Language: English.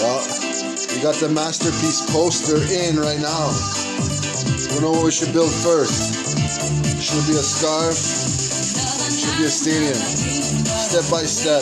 We got the masterpiece poster in right now. We know what we should build first. Should be a scarf? Should be a stadium. Step by step.